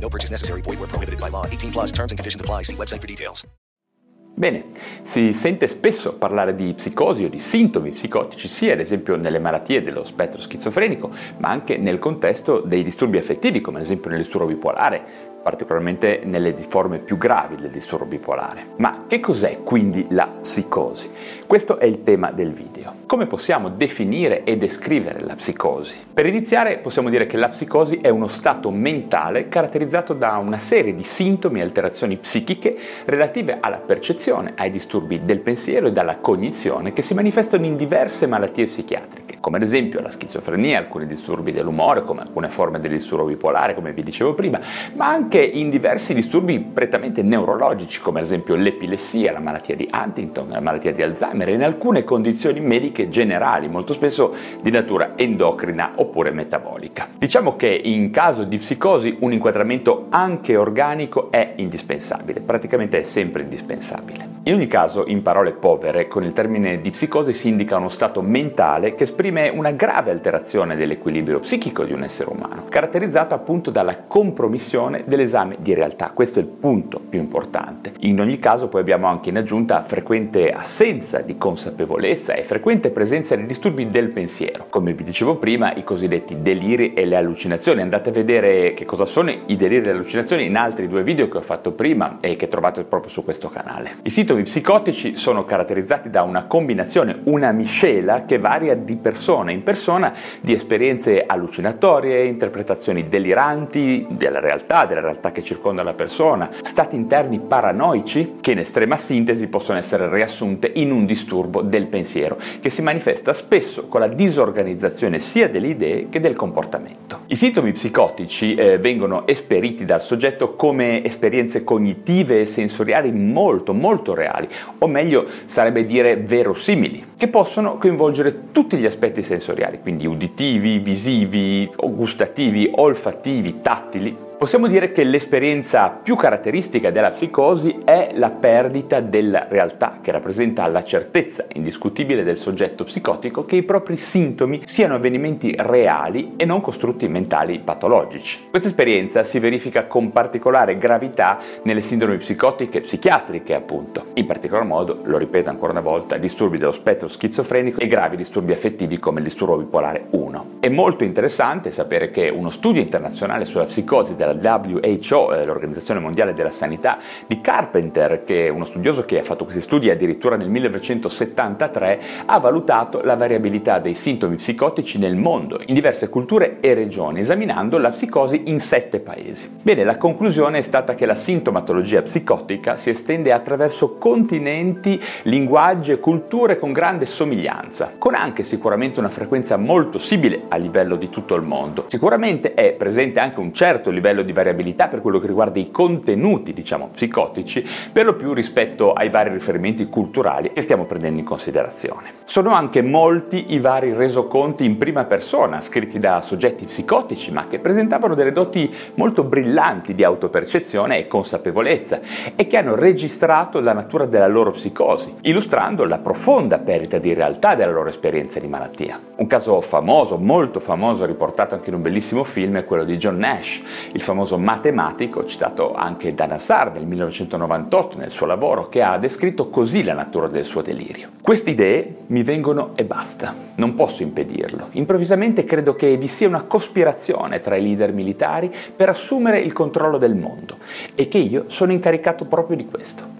No purchase necessary. Void where prohibited by law. 18 plus terms and conditions apply. See website for details. Bene, si sente spesso parlare di psicosi o di sintomi psicotici, sia ad esempio nelle malattie dello spettro schizofrenico, ma anche nel contesto dei disturbi affettivi, come ad esempio nel disturbo bipolare, particolarmente nelle forme più gravi del disturbo bipolare. Ma che cos'è quindi la psicosi? Questo è il tema del video. Come possiamo definire e descrivere la psicosi? Per iniziare possiamo dire che la psicosi è uno stato mentale caratterizzato da una serie di sintomi e alterazioni psichiche relative alla percezione, ai disturbi del pensiero e dalla cognizione che si manifestano in diverse malattie psichiatriche, come ad esempio la schizofrenia, alcuni disturbi dell'umore, come alcune forme del disturbo bipolare, come vi dicevo prima, ma anche in diversi disturbi prettamente neurologici, come ad esempio l'epilessia, la malattia di Huntington, la malattia di Alzheimer e in alcune condizioni mediche generali, molto spesso di natura endocrina oppure metabolica. Diciamo che in caso di psicosi un inquadramento anche organico è indispensabile, praticamente è sempre indispensabile. In ogni caso, in parole povere, con il termine di psicosi si indica uno stato mentale che esprime una grave alterazione dell'equilibrio psichico di un essere umano, caratterizzato appunto dalla compromissione dell'esame di realtà. Questo è il punto più importante. In ogni caso poi abbiamo anche in aggiunta frequente assenza di consapevolezza e frequente presenza di disturbi del pensiero. Come vi dicevo prima, i cosiddetti deliri e le allucinazioni. Andate a vedere che cosa sono i deliri e le allucinazioni in altri due video che ho fatto prima e che trovate proprio su questo canale. I sintomi psicotici sono caratterizzati da una combinazione, una miscela che varia di persona in persona di esperienze allucinatorie, interpretazioni deliranti della realtà, della realtà che circonda la persona, stati interni paranoici che in estrema sintesi possono essere riassunte in un disturbo del pensiero che si manifesta spesso con la disorganizzazione sia delle idee che del comportamento. I sintomi psicotici eh, vengono esperiti dal soggetto come esperienze cognitive e sensoriali molto molto reali, o meglio sarebbe dire verosimili, che possono coinvolgere tutti gli aspetti sensoriali, quindi uditivi, visivi, gustativi, olfattivi, tattili, Possiamo dire che l'esperienza più caratteristica della psicosi è la perdita della realtà, che rappresenta la certezza indiscutibile del soggetto psicotico che i propri sintomi siano avvenimenti reali e non costrutti mentali patologici. Questa esperienza si verifica con particolare gravità nelle sindromi psicotiche psichiatriche, appunto. In particolar modo, lo ripeto ancora una volta, disturbi dello spettro schizofrenico e gravi disturbi affettivi come il disturbo bipolare 1. È molto interessante sapere che uno studio internazionale sulla psicosi della WHO, eh, l'Organizzazione Mondiale della Sanità, di Carpenter, che è uno studioso che ha fatto questi studi addirittura nel 1973, ha valutato la variabilità dei sintomi psicotici nel mondo, in diverse culture e regioni, esaminando la psicosi in sette paesi. Bene, la conclusione è stata che la sintomatologia psicotica si estende attraverso continenti, linguaggi e culture con grande somiglianza, con anche sicuramente una frequenza molto simile a livello di tutto il mondo. Sicuramente è presente anche un certo livello di variabilità per quello che riguarda i contenuti, diciamo, psicotici, per lo più rispetto ai vari riferimenti culturali che stiamo prendendo in considerazione. Sono anche molti i vari resoconti in prima persona, scritti da soggetti psicotici, ma che presentavano delle doti molto brillanti di autopercezione e consapevolezza e che hanno registrato la natura della loro psicosi, illustrando la profonda perdita di realtà della loro esperienza di malattia. Un caso famoso, molto famoso, riportato anche in un bellissimo film, è quello di John Nash, il famoso matematico, citato anche da Nassar nel 1998 nel suo lavoro, che ha descritto così la natura del suo delirio. Queste idee mi vengono e basta, non posso impedirlo. Improvvisamente credo che vi sia una cospirazione tra i leader militari per assumere il controllo del mondo e che io sono incaricato proprio di questo.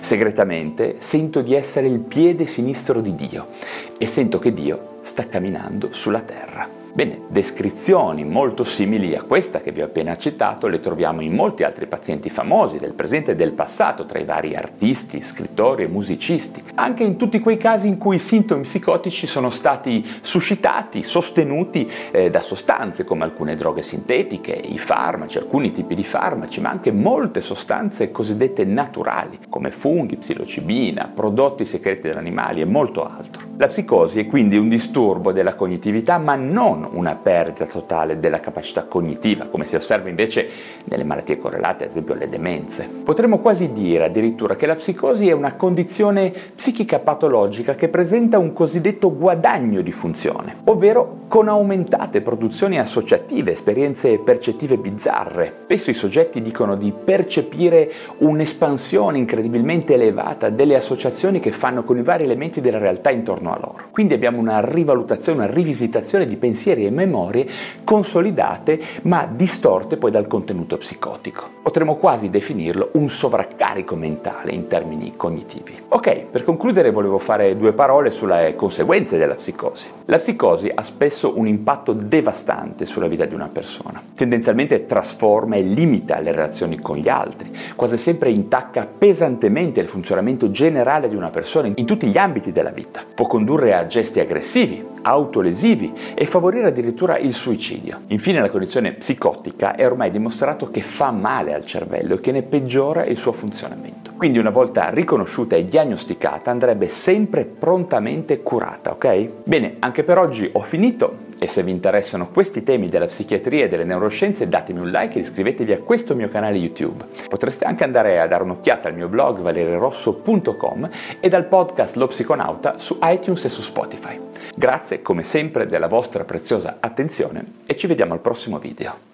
Segretamente sento di essere il piede sinistro di Dio e sento che Dio sta camminando sulla terra. Bene, descrizioni molto simili a questa che vi ho appena citato le troviamo in molti altri pazienti famosi del presente e del passato, tra i vari artisti, scrittori e musicisti, anche in tutti quei casi in cui i sintomi psicotici sono stati suscitati, sostenuti eh, da sostanze come alcune droghe sintetiche, i farmaci, alcuni tipi di farmaci, ma anche molte sostanze cosiddette naturali, come funghi, psilocibina, prodotti segreti degli animali e molto altro. La psicosi è quindi un disturbo della cognitività, ma non una perdita totale della capacità cognitiva, come si osserva invece nelle malattie correlate, ad esempio alle demenze. Potremmo quasi dire addirittura che la psicosi è una condizione psichica patologica che presenta un cosiddetto guadagno di funzione, ovvero con aumentate produzioni associative, esperienze percettive bizzarre. Spesso i soggetti dicono di percepire un'espansione incredibilmente elevata delle associazioni che fanno con i vari elementi della realtà intorno a loro. Quindi abbiamo una rivalutazione, una rivisitazione di pensieri e memorie consolidate ma distorte poi dal contenuto psicotico. Potremmo quasi definirlo un sovraccarico mentale in termini cognitivi. Ok, per concludere volevo fare due parole sulle conseguenze della psicosi. La psicosi ha spesso un impatto devastante sulla vita di una persona. Tendenzialmente trasforma e limita le relazioni con gli altri, quasi sempre intacca pesantemente il funzionamento generale di una persona in tutti gli ambiti della vita. Può condurre a gesti aggressivi, autolesivi e favorire addirittura il suicidio. Infine la condizione psicotica è ormai dimostrato che fa male al cervello e che ne peggiora il suo funzionamento. Quindi una volta riconosciuta e diagnosticata andrebbe sempre prontamente curata, ok? Bene, anche per oggi ho finito e se vi interessano questi temi della psichiatria e delle neuroscienze datemi un like e iscrivetevi a questo mio canale YouTube. Potreste anche andare a dare un'occhiata al mio blog valerirosso.com e dal podcast Lo Psiconauta su iTunes e su Spotify. Grazie come sempre della vostra preziosa attenzione e ci vediamo al prossimo video.